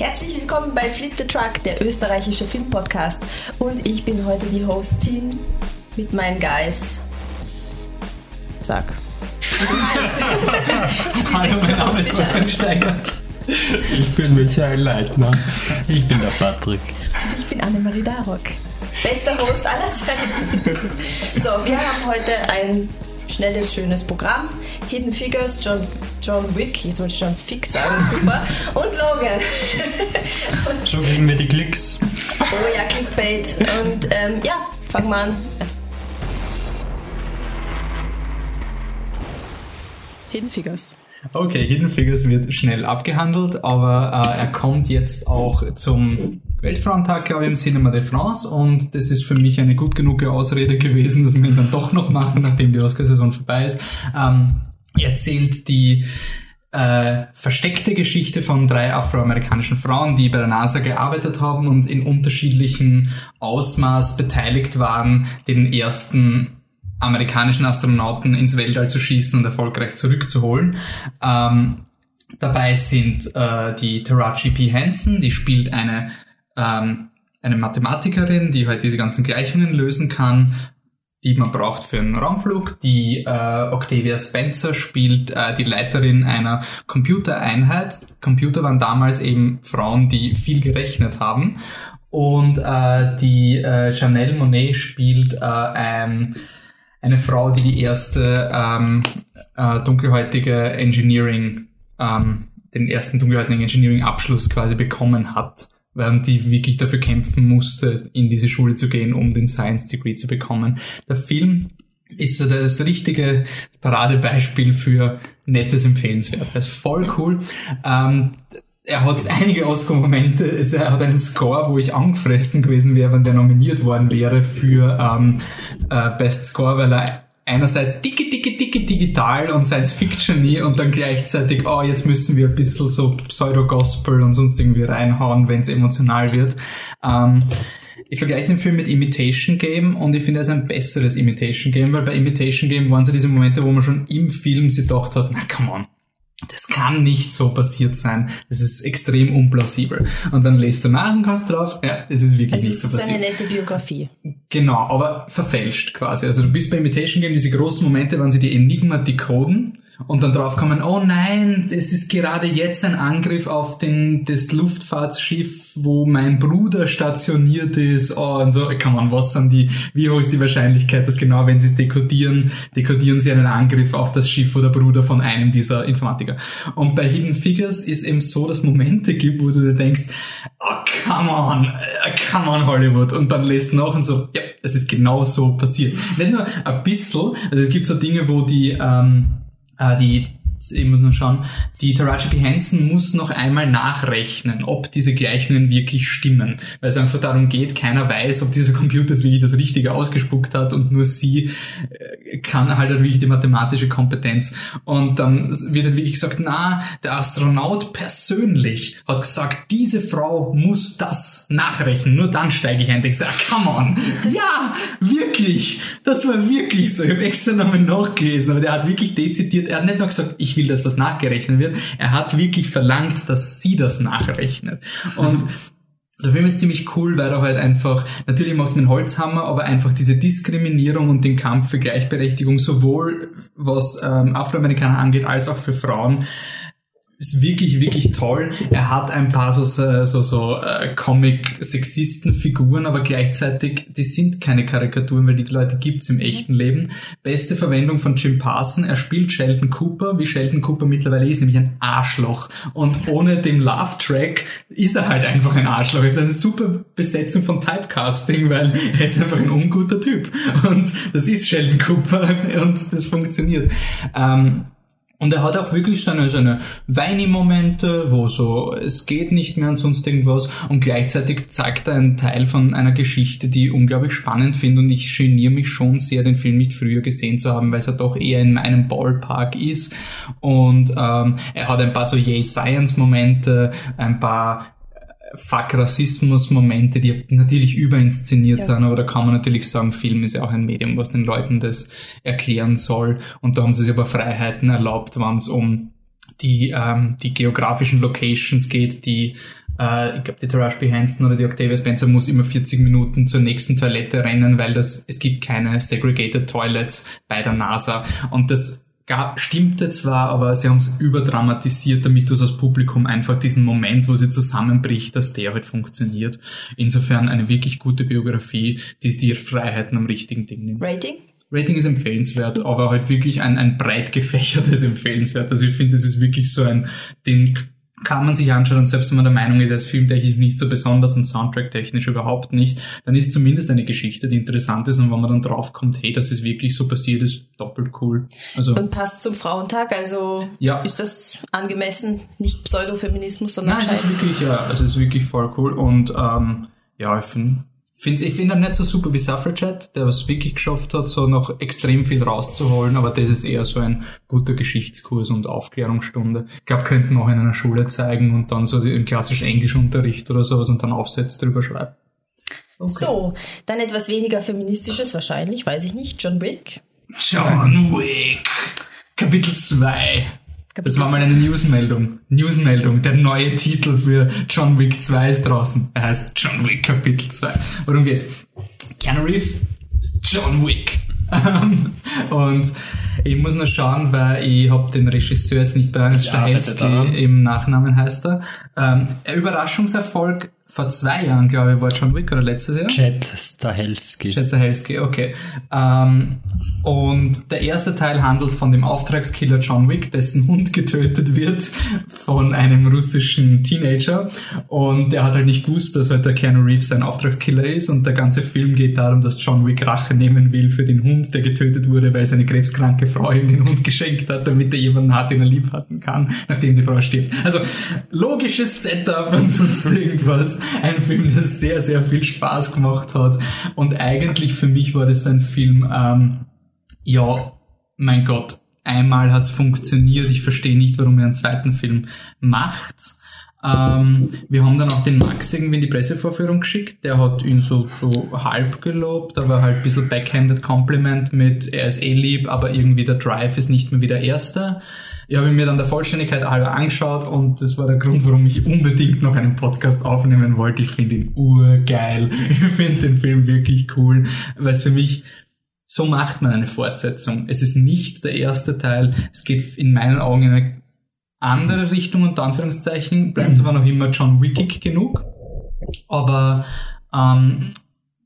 Herzlich willkommen bei Flip the Truck, der österreichische Filmpodcast. Und ich bin heute die Hostin mit meinen Guys. Sag. Hallo, mein Name ist Wolfgang Steiger. Ich bin Michael Leitner. Ich bin der Patrick. Und ich bin Annemarie Darock. Bester Host aller Zeiten. So, wir haben heute ein schnelles, schönes Programm. Hidden Figures, John, John Wick, jetzt wollte ich John Fix sagen, super. Und Logan. Und so kriegen wir die Klicks. Oh ja, Clickbait. Und ähm, ja, fangen wir an. Hidden Figures. Okay, Hidden Figures wird schnell abgehandelt, aber äh, er kommt jetzt auch zum Weltfrauentag, glaube ich, im Cinema de France und das ist für mich eine gut genug Ausrede gewesen, dass wir ihn dann doch noch machen, nachdem die Oscarsaison vorbei ist. Ähm, er erzählt die äh, versteckte Geschichte von drei afroamerikanischen Frauen, die bei der NASA gearbeitet haben und in unterschiedlichen Ausmaß beteiligt waren, den ersten amerikanischen Astronauten ins Weltall zu schießen und erfolgreich zurückzuholen. Ähm, dabei sind äh, die Taraji P. Henson, die spielt eine, ähm, eine Mathematikerin, die halt diese ganzen Gleichungen lösen kann, die man braucht für einen Raumflug. Die äh, Octavia Spencer spielt äh, die Leiterin einer Computereinheit. Computer waren damals eben Frauen, die viel gerechnet haben. Und äh, die äh, Janelle Monet spielt äh, ein eine Frau, die die erste ähm, äh, dunkelhäutige Engineering, ähm, den ersten dunkelhäutigen Engineering-Abschluss quasi bekommen hat, die wirklich dafür kämpfen musste, in diese Schule zu gehen, um den Science Degree zu bekommen. Der Film ist so das richtige Paradebeispiel für nettes Empfehlenswert. Er ist voll cool. Ähm, er hat einige Oscar-Momente, er hat einen Score, wo ich angefressen gewesen wäre, wenn der nominiert worden wäre für ähm, äh, Best Score, weil er einerseits dicke, dicke, dicke digital und Science Fiction und dann gleichzeitig, oh, jetzt müssen wir ein bisschen so Pseudo-Gospel und sonst irgendwie reinhauen, wenn es emotional wird. Ähm, ich vergleiche den Film mit Imitation Game und ich finde, er ist ein besseres Imitation Game, weil bei Imitation Game waren so diese Momente, wo man schon im Film sich gedacht hat, na come on, das kann nicht so passiert sein. Das ist extrem unplausibel. Und dann lest du nach und kommst drauf, ja, es ist wirklich es nicht ist so passiert. so eine nette Biografie. Genau, aber verfälscht quasi. Also du bist bei Imitation Game diese großen Momente, wann sie die Enigma decoden und dann draufkommen, oh nein, es ist gerade jetzt ein Angriff auf den, das Luftfahrtsschiff, wo mein Bruder stationiert ist, oh, und so, kann man, was sind die, wie hoch ist die Wahrscheinlichkeit, dass genau, wenn sie es dekodieren, dekodieren sie einen Angriff auf das Schiff oder Bruder von einem dieser Informatiker. Und bei Hidden Figures ist eben so, dass Momente gibt, wo du dir denkst, oh, come on, äh, come on Hollywood, und dann du nach und so, ja, es ist genau so passiert. Nicht nur ein bisschen, also es gibt so Dinge, wo die, ähm, äh, die ich muss noch schauen, die Taraji P. Henson muss noch einmal nachrechnen, ob diese Gleichungen wirklich stimmen. Weil es einfach darum geht, keiner weiß, ob dieser Computer jetzt wirklich das Richtige ausgespuckt hat und nur sie äh, kann halt wirklich die mathematische Kompetenz. Und dann wird halt wirklich gesagt, na, der Astronaut persönlich hat gesagt, diese Frau muss das nachrechnen. Nur dann steige ich ein denkst, ah, come on. Ja, wirklich. Das war wirklich so. Ich habe extra nochmal nachgelesen, aber der hat wirklich dezidiert, er hat nicht nur gesagt, ich will, dass das nachgerechnet wird. Er hat wirklich verlangt, dass sie das nachrechnet. Und der Film ist ziemlich cool, weil er halt einfach, natürlich macht es mit Holzhammer, aber einfach diese Diskriminierung und den Kampf für Gleichberechtigung sowohl was ähm, Afroamerikaner angeht, als auch für Frauen ist wirklich, wirklich toll. Er hat ein paar so, so, so, äh, Comic-Sexisten-Figuren, aber gleichzeitig, die sind keine Karikaturen, weil die Leute gibt's im echten Leben. Beste Verwendung von Jim Parson. Er spielt Sheldon Cooper, wie Sheldon Cooper mittlerweile ist, nämlich ein Arschloch. Und ohne den Love-Track ist er halt einfach ein Arschloch. Ist eine super Besetzung von Typecasting, weil er ist einfach ein unguter Typ. Und das ist Sheldon Cooper und das funktioniert. Ähm, und er hat auch wirklich seine, seine Weini-Momente, wo so, es geht nicht mehr und sonst irgendwas. Und gleichzeitig zeigt er einen Teil von einer Geschichte, die ich unglaublich spannend finde. Und ich geniere mich schon sehr, den Film nicht früher gesehen zu haben, weil es ja doch eher in meinem Ballpark ist. Und ähm, er hat ein paar so Yay Science-Momente, ein paar Fuck-Rassismus-Momente, die natürlich überinszeniert ja. sind, aber da kann man natürlich sagen, Film ist ja auch ein Medium, was den Leuten das erklären soll. Und da haben sie sich aber Freiheiten erlaubt, wenn es um die, ähm, die geografischen Locations geht, die äh, ich glaube, die Tarash B. Hansen oder die Octavia Spencer muss immer 40 Minuten zur nächsten Toilette rennen, weil das, es gibt keine segregated Toilets bei der NASA. Und das gab, stimmte zwar, aber sie haben es überdramatisiert, damit du als Publikum einfach diesen Moment, wo sie zusammenbricht, dass der halt funktioniert. Insofern eine wirklich gute Biografie, die die Freiheiten am richtigen Ding nimmt. Rating? Rating ist empfehlenswert, aber halt wirklich ein, ein breit gefächertes empfehlenswert. Also ich finde, das ist wirklich so ein, den kann man sich anschauen und selbst wenn man der Meinung ist, er ist filmtechnisch nicht so besonders und soundtracktechnisch überhaupt nicht, dann ist zumindest eine Geschichte, die interessant ist und wenn man dann draufkommt, hey, das ist wirklich so passiert, ist doppelt cool. Also, Und passt zum Frauentag, also Ja. ist das angemessen, nicht Pseudofeminismus, sondern nein, es ist wirklich, ja, es ist wirklich voll cool und ähm, ja, ich finde Find, ich finde ihn nicht so super wie Suffragette, der was wirklich geschafft hat, so noch extrem viel rauszuholen, aber das ist eher so ein guter Geschichtskurs und Aufklärungsstunde. Ich glaube, könnten wir auch in einer Schule zeigen und dann so im klassischen Englischunterricht oder sowas und dann Aufsätze drüber schreiben. So, dann etwas weniger feministisches wahrscheinlich, weiß ich nicht, John Wick. John Wick. Kapitel 2. Das war mal eine Newsmeldung. Newsmeldung. Der neue Titel für John Wick 2 ist draußen. Er heißt John Wick Kapitel 2. Worum geht's? Keanu Reeves ist John Wick. Und ich muss noch schauen, weil ich habe den Regisseur jetzt nicht bei arbeite Stahelski im Nachnamen heißt er. Ähm, Überraschungserfolg vor zwei Jahren, glaube ich, war John Wick oder letztes Jahr? Jet Stahelski. Chester Helsky, okay. Ähm, und der erste Teil handelt von dem Auftragskiller John Wick, dessen Hund getötet wird von einem russischen Teenager. Und der hat halt nicht gewusst, dass halt der Keanu Reeves ein Auftragskiller ist. Und der ganze Film geht darum, dass John Wick Rache nehmen will für den Hund, der getötet wurde, weil seine krebskranke Frau ihm den Hund geschenkt hat, damit er jemanden hat, den er lieb hatten kann, nachdem die Frau stirbt. Also logisches Setup und sonst irgendwas. Ein Film, der sehr, sehr viel Spaß gemacht hat. Und eigentlich für mich war das ein Film, ähm, ja, mein Gott, einmal hat's funktioniert. Ich verstehe nicht, warum er einen zweiten Film macht. Ähm, wir haben dann auch den Max irgendwie in die Pressevorführung geschickt. Der hat ihn so, so halb gelobt, aber halt ein bisschen backhanded Compliment mit, er ist eh lieb, aber irgendwie der Drive ist nicht mehr wie der erste. Ich habe ihn mir dann der Vollständigkeit halber angeschaut und das war der Grund, warum ich unbedingt noch einen Podcast aufnehmen wollte. Ich finde ihn urgeil. Ich finde den Film wirklich cool, weil es für mich so macht man eine Fortsetzung. Es ist nicht der erste Teil. Es geht in meinen Augen in eine andere Richtung, unter Anführungszeichen, bleibt aber noch immer John Wickig genug. Aber ähm,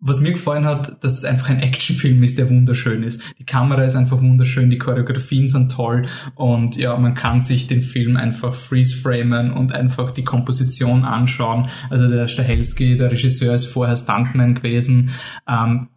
was mir gefallen hat, dass es einfach ein Actionfilm ist, der wunderschön ist. Die Kamera ist einfach wunderschön, die Choreografien sind toll und ja, man kann sich den Film einfach freeze-framen und einfach die Komposition anschauen. Also der Stahelski, der Regisseur, ist vorher Stuntman gewesen. Ähm,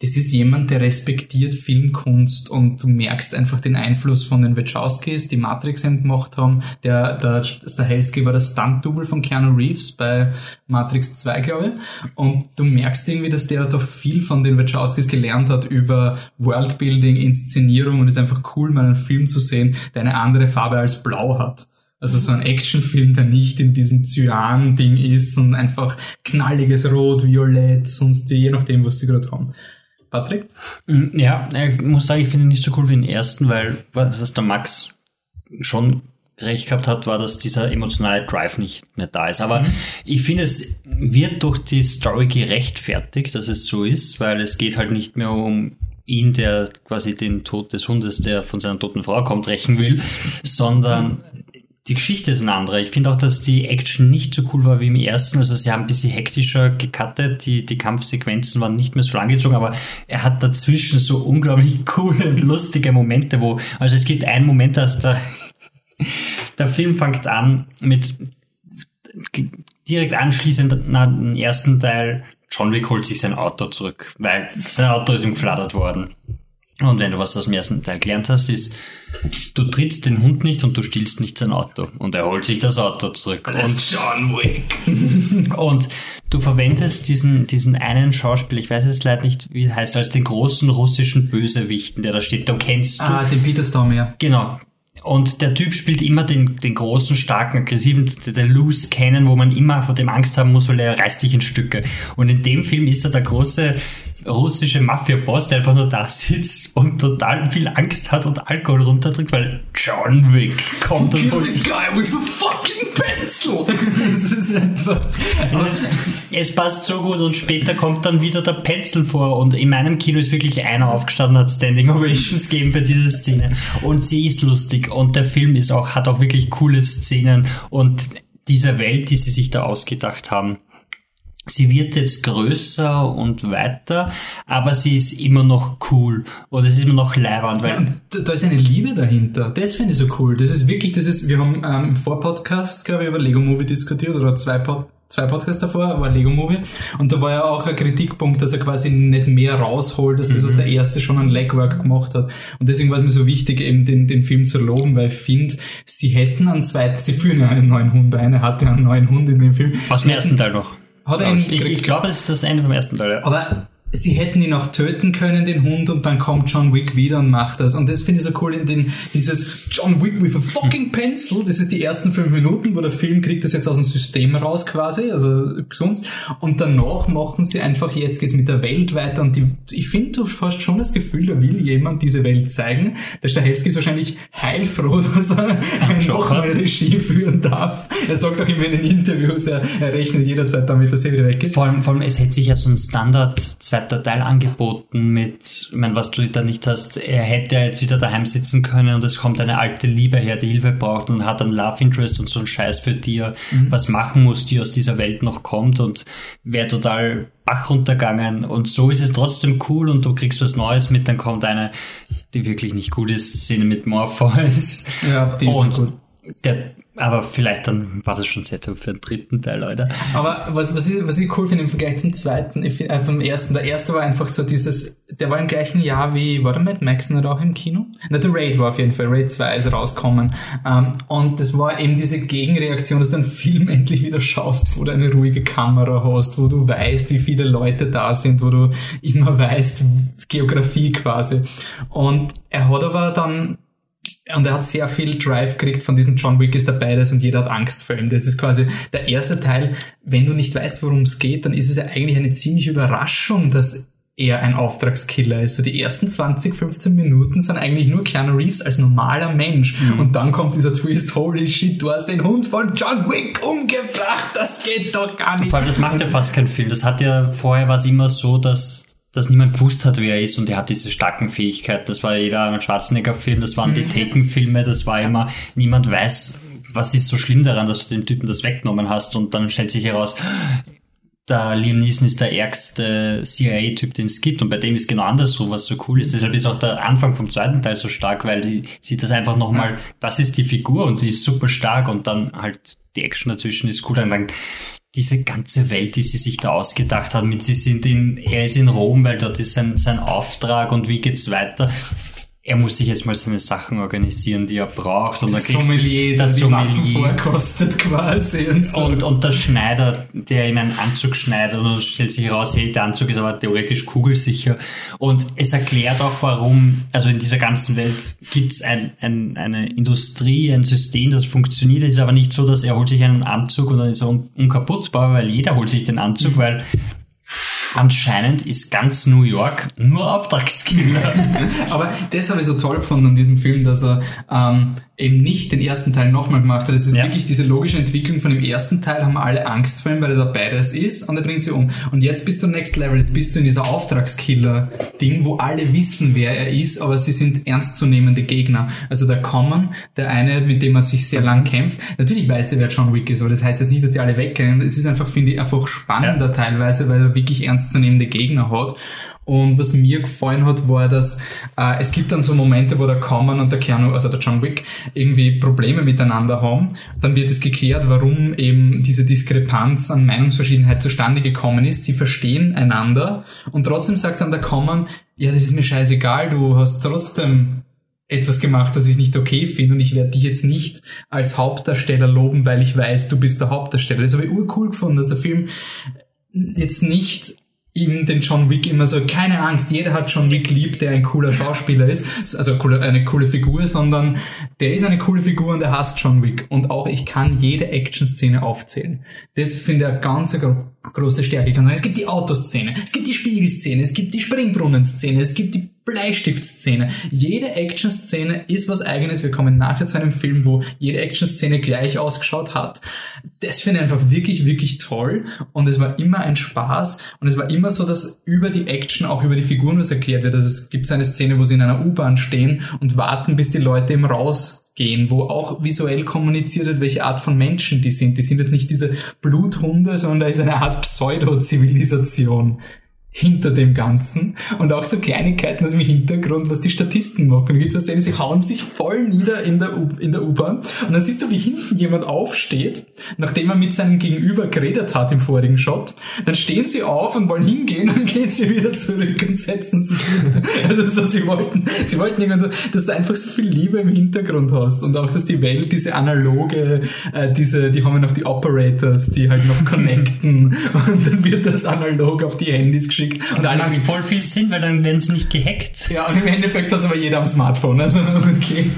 das ist jemand, der respektiert Filmkunst und du merkst einfach den Einfluss von den Wachowskis, die Matrix gemacht haben. Der, der Stahelski war der Stunt-Double von Keanu Reeves bei Matrix 2, glaube ich. Und du merkst irgendwie, dass der da viel von den Wachowskis gelernt hat über Worldbuilding, Inszenierung und es ist einfach cool, mal einen Film zu sehen, der eine andere Farbe als blau hat. Also so ein Actionfilm, der nicht in diesem Cyan-Ding ist und einfach knalliges Rot, Violett, sonst je nachdem, was sie gerade haben. Patrick? Mm, Ja, ich muss sagen, ich finde ihn nicht so cool wie den ersten, weil was der Max schon recht gehabt hat, war, dass dieser emotionale Drive nicht mehr da ist. Aber ich finde, es wird durch die Story gerechtfertigt, dass es so ist, weil es geht halt nicht mehr um ihn, der quasi den Tod des Hundes, der von seiner toten Frau kommt, rächen will, sondern die Geschichte ist eine andere. Ich finde auch, dass die Action nicht so cool war wie im ersten. Also sie haben ein bisschen hektischer gecuttet. Die, die Kampfsequenzen waren nicht mehr so langgezogen, aber er hat dazwischen so unglaublich coole und lustige Momente, wo, also es gibt einen Moment, dass der, der Film fängt an mit direkt anschließend nach dem ersten Teil, John Wick holt sich sein Auto zurück, weil sein Auto ist ihm geflattert worden. Und wenn du was aus dem ersten Teil gelernt hast, ist, du trittst den Hund nicht und du stiehlst nicht sein Auto. Und er holt sich das Auto zurück. Und, John Wick. und du verwendest diesen, diesen einen Schauspieler, ich weiß jetzt leider nicht, wie er heißt, als den großen russischen Bösewichten, der da steht, du kennst du. Ah, den Peter Storm, ja. Genau. Und der Typ spielt immer den, den großen, starken, aggressiven, der, der Loose Cannon, wo man immer vor dem Angst haben muss, weil er reißt dich in Stücke. Und in dem Film ist er der große russische Mafia-Boss, der einfach nur da sitzt und total viel Angst hat und Alkohol runterdrückt, weil John Wick kommt und holt sich... guy with a fucking pencil! das ist einfach... Es, ist, es passt so gut und später kommt dann wieder der Pencil vor und in meinem Kino ist wirklich einer aufgestanden und hat Standing Ovations gegeben für diese Szene und sie ist lustig und der Film ist auch, hat auch wirklich coole Szenen und diese Welt, die sie sich da ausgedacht haben, sie wird jetzt größer und weiter, aber sie ist immer noch cool oder es ist immer noch leibend, weil Und da da ist eine Liebe dahinter. Das finde ich so cool. Das ist wirklich, das ist, wir haben ähm, im Vorpodcast, glaube ich, über Lego Movie diskutiert oder zwei, Pod, zwei Podcasts davor, war Lego Movie. Und da war ja auch ein Kritikpunkt, dass er quasi nicht mehr rausholt, als das, was der erste schon an Legwork gemacht hat. Und deswegen war es mir so wichtig, eben den, den Film zu loben, weil ich finde, sie hätten einen zweiten, sie führen ja einen neuen Hund ein, er hatte einen neuen Hund in dem Film. was im ersten Teil noch. Hat er ihn Ich, ich glaube, das ist das Ende vom ersten Teil. Ja. Aber sie hätten ihn auch töten können, den Hund, und dann kommt John Wick wieder und macht das. Und das finde ich so cool in den, dieses John Wick with a fucking pencil, das ist die ersten fünf Minuten, wo der Film kriegt das jetzt aus dem System raus quasi, also sonst. Und danach machen sie einfach, jetzt geht's mit der Welt weiter und die, ich finde, du hast schon das Gefühl, da will jemand diese Welt zeigen. Der Stahelski ist wahrscheinlich heilfroh, dass er nochmal Regie führen darf. Er sagt auch immer in den Interviews, er, er rechnet jederzeit damit, dass er wieder weg ist. Vor allem, vor allem, es hätte sich ja so ein Standard zweiter Teil angeboten mit, ich meine, was du da nicht hast, er hätte ja jetzt wieder daheim sitzen können und es kommt eine alte Liebe her, die Hilfe braucht und hat einen Love Interest und so einen Scheiß für die er was machen muss, die aus dieser Welt noch kommt und wäre total Bach runtergegangen und so ist es trotzdem cool und du kriegst was Neues mit, dann kommt eine, die wirklich nicht gut ist, Szene mit Morpheus. Ja, die ist und gut. Der, aber vielleicht dann war das schon Setup für den dritten Teil, Leute. Aber was, was, ich, was ich cool finde im Vergleich zum zweiten, ich find, äh, vom ersten, der erste war einfach so dieses, der war im gleichen Jahr wie, war der Mad Max nicht auch im Kino? Na, der Raid war auf jeden Fall, Raid 2 ist rausgekommen. Ähm, und das war eben diese Gegenreaktion, dass du einen Film endlich wieder schaust, wo du eine ruhige Kamera hast, wo du weißt, wie viele Leute da sind, wo du immer weißt, Geografie quasi. Und er hat aber dann und er hat sehr viel Drive gekriegt von diesem John Wick ist dabei das und jeder hat Angst vor ihm. Das ist quasi der erste Teil. Wenn du nicht weißt, worum es geht, dann ist es ja eigentlich eine ziemliche Überraschung, dass er ein Auftragskiller ist. So die ersten 20, 15 Minuten sind eigentlich nur Keanu Reeves als normaler Mensch. Und dann kommt dieser Twist, holy shit, du hast den Hund von John Wick umgebracht, das geht doch gar nicht. Vor allem, das macht ja fast kein Film. Das hat ja, vorher war es immer so, dass, dass niemand gewusst hat, wer er ist und er hat diese starken Fähigkeiten. Das war jeder Arnold Schwarzenegger-Film, das waren die Taken-Filme, das war immer, niemand weiß, was ist so schlimm daran, dass du dem Typen das weggenommen hast und dann stellt sich heraus, der Liam Neeson ist der ärgste CIA-Typ, den es gibt und bei dem ist genau andersrum, was so cool ist. Deshalb ist auch der Anfang vom zweiten Teil so stark, weil die sieht das einfach nochmal, das ist die Figur und die ist super stark und dann halt die Action dazwischen ist cool und dann diese ganze Welt, die sie sich da ausgedacht haben, mit sie sind in, er ist in Rom, weil dort ist sein, sein Auftrag und wie geht's weiter. Er muss sich jetzt mal seine Sachen organisieren, die er braucht und dann kriegst Sommelier, das die Waffen Sommelier vorkostet quasi und so. und, und der Schneider, der in einen Anzug schneidet und stellt sich heraus, hey, der Anzug ist aber theoretisch kugelsicher. Und es erklärt auch, warum, also in dieser ganzen Welt gibt's ein, ein, eine Industrie, ein System, das funktioniert. Es ist aber nicht so, dass er holt sich einen Anzug und dann ist er un unkaputtbar, weil jeder holt sich den Anzug, weil anscheinend ist ganz New York nur Auftragskiller. Aber das habe ich so toll gefunden an diesem Film, dass er ähm, eben nicht den ersten Teil nochmal gemacht hat. Es ist Ja. wirklich diese logische Entwicklung von dem ersten Teil, haben alle Angst vor ihm, weil er dabei das ist und er bringt sie um. Und jetzt bist du next level, jetzt bist du in dieser Auftragskiller-Ding, wo alle wissen, wer er ist, aber sie sind ernstzunehmende Gegner. Also der Common, der eine, mit dem er sich sehr lang kämpft. Natürlich weiß der, wer John Wick ist, aber das heißt jetzt nicht, dass die alle wegrennen. Es ist einfach, finde ich, einfach spannender teilweise, weil er wirklich ernstzunehmende Gegner hat. Und was mir gefallen hat, war, dass äh, es gibt dann so Momente, wo der Common und der Keanu, also der John Wick, irgendwie Probleme miteinander haben. Dann wird es geklärt, warum eben diese Diskrepanz an Meinungsverschiedenheit zustande gekommen ist. Sie verstehen einander und trotzdem sagt dann der Common, ja, das ist mir scheißegal, du hast trotzdem etwas gemacht, das ich nicht okay finde und ich werde dich jetzt nicht als Hauptdarsteller loben, weil ich weiß, du bist der Hauptdarsteller. Das habe ich urcool gefunden, dass der Film jetzt nicht ihm den John Wick immer so, keine Angst, jeder hat John Wick lieb, der ein cooler Schauspieler ist, also eine coole Figur, sondern der ist eine coole Figur und er hasst John Wick. Und auch ich kann jede Action-Szene aufzählen. Das finde ich eine ganz gro große Stärke. Ich kann sagen, es gibt die Autoszene, es gibt die Spiegelszene, es gibt die Springbrunnenszene, es gibt die Bleistiftszene. Jede Action-Szene ist was eigenes. Wir kommen nachher zu einem Film, wo jede Action-Szene gleich ausgeschaut hat. Das finde ich einfach wirklich, wirklich toll. Und es war immer ein Spaß. Und es war immer so, dass über die Action auch über die Figuren was erklärt wird. Also es gibt so eine Szene, wo sie in einer U-Bahn stehen und warten, bis die Leute eben rausgehen, wo auch visuell kommuniziert wird, welche Art von Menschen die sind. Die sind jetzt nicht diese Bluthunde, sondern da ist eine Art Pseudo-Zivilisation hinter dem Ganzen und auch so Kleinigkeiten aus dem Hintergrund, was die Statisten machen. Da gibt's eine Szene, sie hauen sich voll nieder in der U-Bahn und dann siehst du, wie hinten jemand aufsteht, nachdem er mit seinem Gegenüber geredet hat im vorigen Shot. Dann stehen sie auf und wollen hingehen und gehen sie wieder zurück und setzen sich wieder. Also so, sie wollten, sie wollten irgendwie, dass du einfach so viel Liebe im Hintergrund hast und auch, dass die Welt diese analoge, äh, diese, die haben ja noch die Operators, die halt noch connecten und dann wird das analog auf die Handys geschickt und Das alle macht voll viel Sinn, weil dann werden sie nicht gehackt. ja, und im Endeffekt hat es aber jeder am Smartphone, also okay.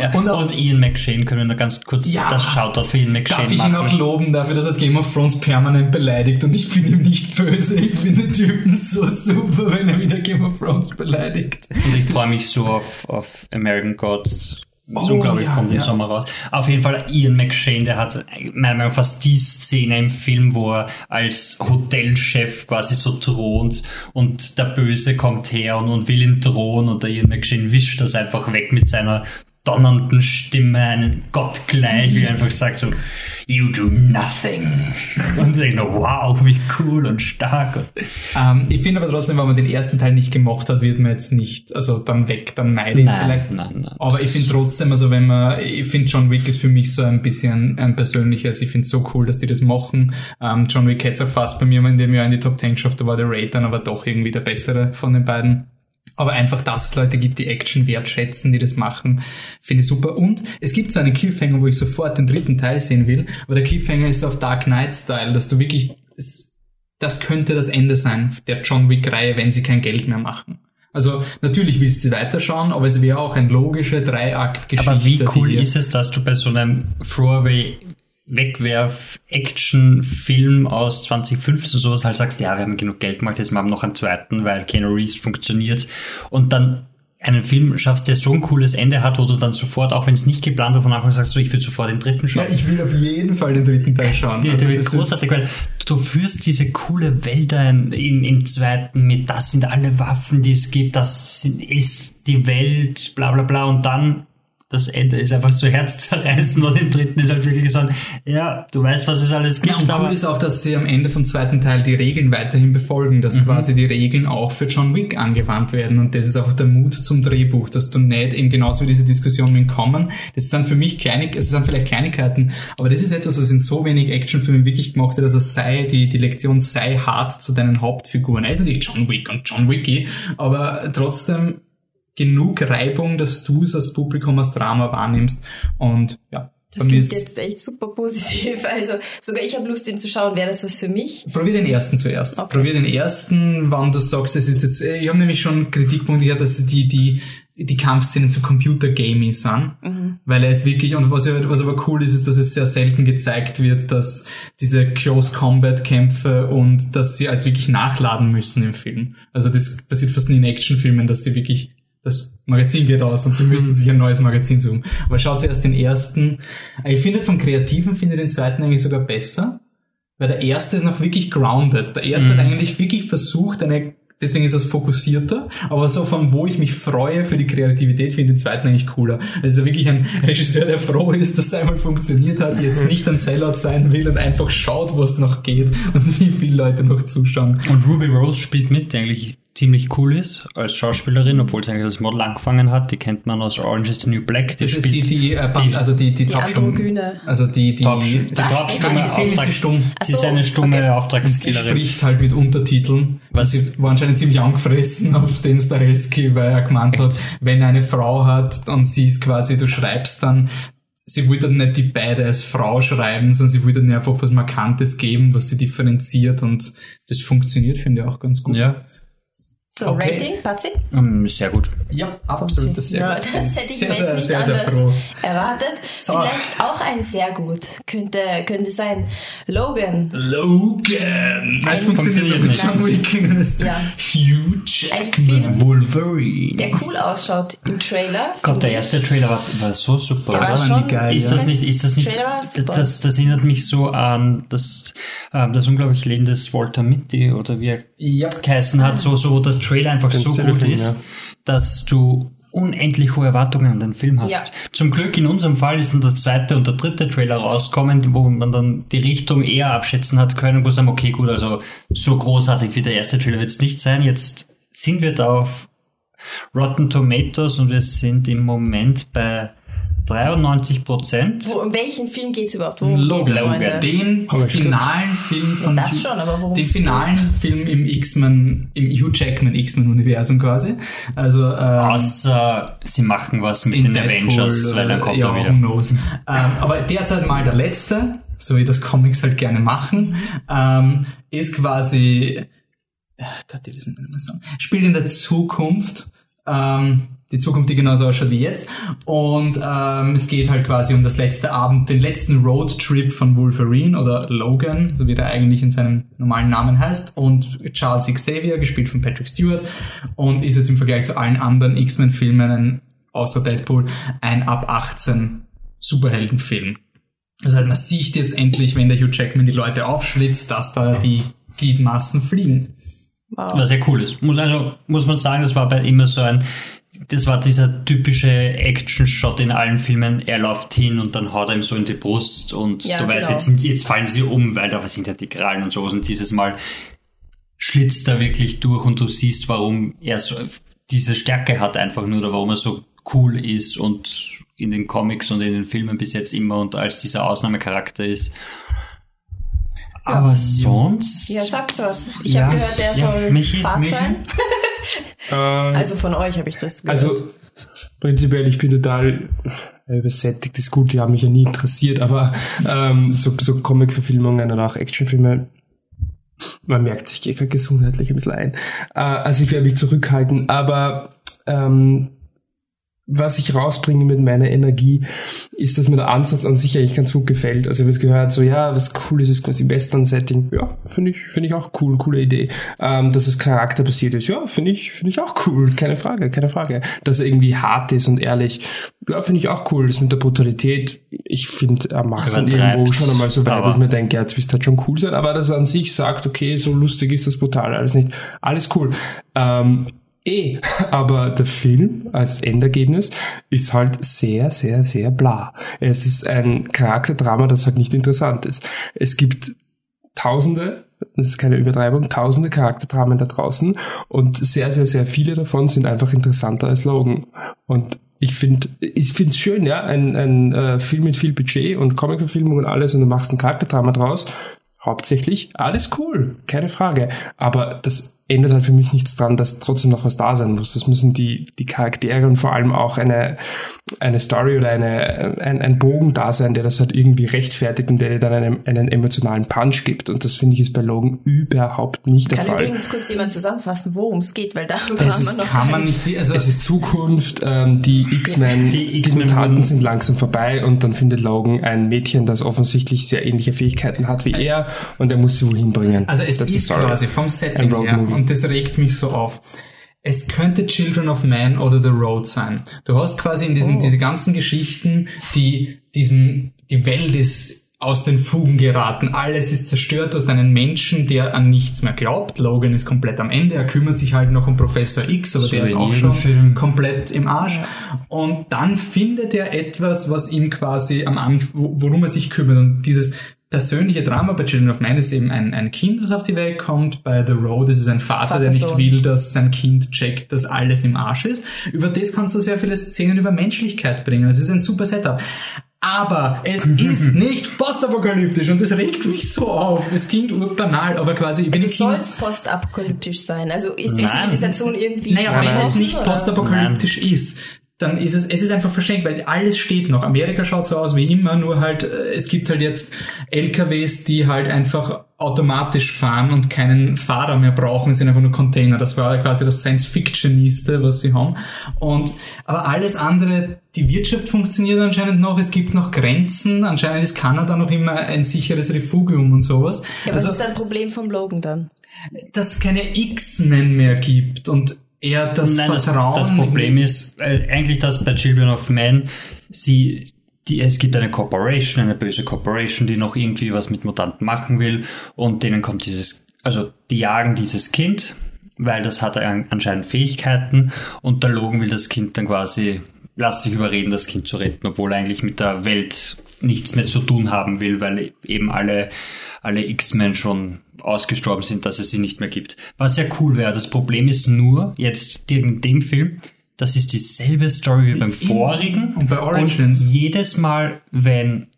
Ja. Und Und, auch- Ian McShane können wir noch ganz kurz Ja. das Shoutout für Ian McShane Darf ich ihn auch machen. loben dafür, dass er Game of Thrones permanent beleidigt und ich bin ihm nicht böse. Ich finde den Typen so super, wenn er wieder Game of Thrones beleidigt. Und ich freue mich so auf, auf American Gods. Das Oh, unglaublich ja, kommt im ja. Sommer raus. Auf jeden Fall Ian McShane, der hat meiner Meinung nach fast die Szene im Film, wo er als Hotelchef quasi so thront und der Böse kommt her und, und will ihn drohen und der Ian McShane wischt das einfach weg mit seiner donnernden Stimme, einen Gott gleich, wie einfach sagt so, you do nothing. Und ich denke, wow, wie cool und stark. Ähm, ich finde aber trotzdem, wenn man den ersten Teil nicht gemocht hat, wird man jetzt nicht, also dann weg, dann meide ihn vielleicht. nein, nein. Aber ich finde trotzdem, also wenn man, ich finde John Wick ist für mich so ein bisschen ein persönliches, ich finde es so cool, dass die das machen. Ähm, John Wick hätte es auch fast bei mir in dem Jahr in die Top 10 geschafft, da war der Raid dann aber doch irgendwie der bessere von den beiden. Aber einfach, dass es Leute gibt, die Action wertschätzen, die das machen, finde ich super. Und es gibt so einen Cliffhanger, wo ich sofort den dritten Teil sehen will, aber der Cliffhanger ist auf Dark Knight-Style, dass du wirklich, das könnte das Ende sein der John Wick-Reihe, wenn sie kein Geld mehr machen. Also natürlich willst du weiterschauen, aber es wäre auch eine logische Dreiakt-Geschichte. Aber wie cool ist es, dass du bei so einem Throwaway Wegwerf-Action-Film aus 2015 sowas halt sagst, ja, wir haben genug Geld gemacht, jetzt machen wir noch einen zweiten, weil Keanu Reeves funktioniert. Und dann einen Film schaffst, der so ein cooles Ende hat, wo du dann sofort, auch wenn es nicht geplant war, von Anfang an sagst du, ich will sofort den dritten Ja, schauen. ich will auf jeden Fall den dritten Teil schauen. Die, Also das großartig, weil du führst diese coole Welt ein in, im zweiten mit, das sind alle Waffen, die es gibt, das sind, ist die Welt, bla bla bla, und dann das Ende ist einfach so herzzerreißend und im dritten ist halt wirklich so ein, ja, du weißt, was es alles gibt, Ja, und cool ist auch, dass sie am Ende vom zweiten Teil die Regeln weiterhin befolgen, dass quasi die Regeln auch für John Wick angewandt werden. Und das ist auch der Mut zum Drehbuch, dass du nicht eben genauso wie diese Diskussionen kommen. Das sind für mich kleine, es sind vielleicht Kleinigkeiten, aber das ist etwas, was in so wenig Actionfilmen wirklich gemacht wird, also sei, die, die Lektion sei hart zu deinen Hauptfiguren. Er ist natürlich John Wick und John Wicky, aber trotzdem genug Reibung, dass du es als Publikum als Drama wahrnimmst. Und ja, Das klingt ist- jetzt echt super positiv. Also sogar ich habe Lust, den zu schauen. Wäre das was für mich? Probier den ersten zuerst. Okay. Probier den ersten, wann du sagst, das ist jetzt, ich habe nämlich schon Kritikpunkte gehört, dass die, die, die Kampfszenen zu Computergaming sind. Weil er ist wirklich, und was, ja- was aber cool ist, ist, dass es sehr selten gezeigt wird, dass diese Close Combat Kämpfe und dass sie halt wirklich nachladen müssen im Film. Also das passiert fast nie in Actionfilmen, dass sie wirklich das Magazin geht aus und sie müssen sich ein neues Magazin suchen. Aber schaut zuerst den ersten. Ich finde vom Kreativen finde ich den zweiten eigentlich sogar besser. Weil der erste ist noch wirklich grounded. Der erste hat eigentlich wirklich versucht, eine, deswegen ist das fokussierter, aber so von wo ich mich freue für die Kreativität, finde ich den zweiten eigentlich cooler. Also wirklich ein Regisseur, der froh ist, dass es einmal funktioniert hat, jetzt nicht ein Sellout sein will und einfach schaut, was noch geht und wie viele Leute noch zuschauen. Und Ruby Rose spielt mit, eigentlich ziemlich cool ist als Schauspielerin, obwohl sie eigentlich als Model angefangen hat. Die kennt man aus Orange is the New Black. Die Das ist die, die, äh, Band- also die, die, Die Taubstumm- Androgyne. Also die, die, Taub- die Taubstumme die Film ist sie Auftrag- stumm. Sie Ach ist so, eine stumme okay. Und sie Auftragskillerin. spricht halt mit Untertiteln. Was- Sie war anscheinend ziemlich angefressen auf den Stahelski, weil er gemeint hat, wenn eine Frau hat und sie ist quasi, du schreibst dann sie wollten nicht die beide als Frau schreiben, sondern sie wollten ihr einfach was Markantes geben, was sie differenziert und das funktioniert, finde ich auch ganz gut. Ja, So, Okay. Rating, Patzi? ähm, sehr gut. Ja, absolut, das sehr ja, gut. das hätte ich sehr, mir sehr, jetzt nicht sehr, sehr anders erwartet. So. Vielleicht auch ein sehr gut. Könnte, könnte sein. Logan. Logan! Das Ein- funktioniert mit Nein. John Wick. Ist Ja. Hugh Ein Jackman. Film, Wolverine. der cool ausschaut im Trailer. Gott, der erste Trailer war, war so super. Der war oder? schon geil, Ist das nicht, ist das nicht, Trailer war super. das, das erinnert mich so an das, äh, das unglaublich Leben des Walter Mitty oder wie er Ja. geheißen hat, so, so, wo der Trailer einfach Den so gut Telefon, ist, ja. dass du unendlich hohe Erwartungen an den Film hast. Ja. Zum Glück in unserem Fall ist dann der zweite und der dritte Trailer rauskommen, wo man dann die Richtung eher abschätzen hat können, wo sagen, okay, gut, also so großartig wie der erste Trailer wird es nicht sein. Jetzt sind wir da auf Rotten Tomatoes und wir sind im Moment bei 93 Prozent. Um welchen Film geht's überhaupt? Worum Logan, geht's, Freunde? den Aber stimmt. finalen Film von Das schon, aber worum den es finalen Film im X-Men, im Hugh Jackman X-Men-Universum quasi. Also ähm, Außer sie machen was mit den Deadpool, Avengers, weil dann kommt ja, er wieder. knows. Ähm, aber derzeit mal der letzte, so wie das Comics halt gerne machen, ähm, ist quasi, äh, Gott, die wissen nicht mehr sagen, spielt in der Zukunft, ähm, die Zukunft, die genauso ausschaut wie jetzt. Und ähm, es geht halt quasi um das letzte Abend, den letzten Roadtrip von Wolverine oder Logan, so wie der eigentlich in seinem normalen Namen heißt. Und Charles Xavier, gespielt von Patrick Stewart, und ist jetzt im Vergleich zu allen anderen X-Men-Filmen, außer Deadpool, ein ab 18 Superheldenfilm. Das heißt, man sieht jetzt endlich, wenn der Hugh Jackman die Leute aufschlitzt, dass da die Gliedmaßen fliegen. Wow. Was sehr cool ist. Muss, also, muss man sagen, das war bei immer so ein, das war dieser typische Action-Shot in allen Filmen. Er läuft hin und dann haut er ihm so in die Brust und Ja, du weißt, genau. jetzt, jetzt fallen sie um, weil da sind ja die Krallen und sowas. Und dieses Mal schlitzt er wirklich durch und du siehst, warum er so diese Stärke hat einfach nur oder warum er so cool ist und in den Comics und in den Filmen bis jetzt immer und als dieser Ausnahmecharakter ist. Aber sonst. Ja, sagt was. Ich Ja. habe gehört, Ja, soll Fahrt sein. Äh, Also von euch habe ich das gehört. Also prinzipiell, ich bin total äh, übersättigt, ist gut, die haben mich ja nie interessiert, aber ähm, so, so Comic-Verfilmungen oder auch Actionfilme, man merkt sich, gerade gesundheitlich ein bisschen ein. Äh, also ich werde mich zurückhalten, aber ähm, was ich rausbringe mit meiner Energie, ist, dass mir der Ansatz an sich eigentlich ganz gut gefällt. Also ich habe jetzt gehört, so ja, was cool ist, ist quasi Western-Setting. Ja, finde ich, finde ich auch cool, coole Idee. Ähm, dass es charakterbasiert ist, ja, finde ich, finde ich auch cool, keine Frage, keine Frage. Dass er irgendwie hart ist und ehrlich, ja, finde ich auch cool. Das mit der Brutalität, ich finde, er macht es dann Übertreibt. irgendwo schon einmal so weit, Aber- ich mir denke, ja, jetzt müsste halt schon cool sein, aber dass er an sich sagt, okay, so lustig ist das brutal, alles nicht, alles cool. Ähm, Eh, aber der Film als Endergebnis ist halt sehr, sehr, sehr bla. Es ist ein Charakterdrama, das halt nicht interessant ist. Es gibt Tausende, das ist keine Übertreibung, tausende Charakterdramen da draußen und sehr, sehr, sehr viele davon sind einfach interessanter als Logan. Und ich finde, ich finde es schön, ja, ein, ein äh, Film mit viel Budget und Comicverfilmung und alles und du machst ein Charakterdrama draus. Hauptsächlich alles cool, keine Frage. Aber das ändert halt für mich nichts dran, dass trotzdem noch was da sein muss. Das müssen die, die Charaktere und vor allem auch eine, eine Story oder eine, ein, ein Bogen da sein, der das halt irgendwie rechtfertigt und der dir dann einen, einen emotionalen Punch gibt. Und das finde ich ist bei Logan überhaupt nicht der Kann Fall. übrigens kurz jemand zusammenfassen, worum es geht, weil darüber Das haben wir ist, noch kann man nicht, also Es ist Zukunft, ähm, die X-Men, Die die, X-Men Mutanten sind langsam vorbei und dann findet Logan ein Mädchen, das offensichtlich sehr ähnliche Fähigkeiten hat wie er und er muss sie wohin bringen. Also es the ist story. quasi vom Setting her. Und das regt mich so auf. Es könnte Children of Man oder The Road sein. Du hast quasi in diesen Oh. diese ganzen Geschichten, die diesen die Welt ist aus den Fugen geraten. Alles ist zerstört. Du hast einen Menschen, der an nichts mehr glaubt. Logan ist komplett am Ende. Er kümmert sich halt noch um Professor X, aber So der ist auch schon Film. komplett im Arsch. Und dann findet er etwas, was ihm quasi am Anfang, worum er sich kümmert. Und dieses persönliche Drama bei Children of Man ist eben ein, ein Kind, das auf die Welt kommt. Bei The Road ist es ein Vater, der nicht Vater-Sohn. will, dass sein Kind checkt, dass alles im Arsch ist. Über das kannst du sehr viele Szenen über Menschlichkeit bringen. Es ist ein super Setup. Aber es ist nicht postapokalyptisch und das regt mich so auf. Es klingt urbanal, aber quasi, ich bin Also soll es postapokalyptisch sein? Also ist die Nein. Zivilisation irgendwie... naja, wenn es nicht postapokalyptisch ist, dann ist es, es ist einfach verschenkt, weil alles steht noch. Amerika schaut so aus wie immer, nur halt, äh, es gibt halt jetzt LKWs, die halt einfach automatisch fahren und keinen Fahrer mehr brauchen, sind einfach nur Container. Das war quasi das Science-Fictioniste, was sie haben. Und, aber alles andere, die Wirtschaft funktioniert anscheinend noch, es gibt noch Grenzen, anscheinend ist Kanada noch immer ein sicheres Refugium und sowas. Ja, was also, ist ein Problem vom Logan dann? Dass es keine X-Men mehr gibt und eher das Nein, Vertrauen. Das, das Problem ist äh, eigentlich, dass bei Children of Men sie die, es gibt eine Corporation, eine böse Corporation, die noch irgendwie was mit Mutanten machen will und denen kommt dieses, also die jagen dieses Kind, weil das hat anscheinend Fähigkeiten und der Logan will das Kind dann quasi, lasst sich überreden, das Kind zu retten, obwohl eigentlich mit der Welt nichts mehr zu tun haben will, weil eben alle, alle X-Men schon ausgestorben sind, dass es sie nicht mehr gibt. Was ja cool wäre. Das Problem ist nur, jetzt in dem Film, das ist dieselbe Story wie beim vorigen. Und bei Origins. Und jedes Mal, wenn,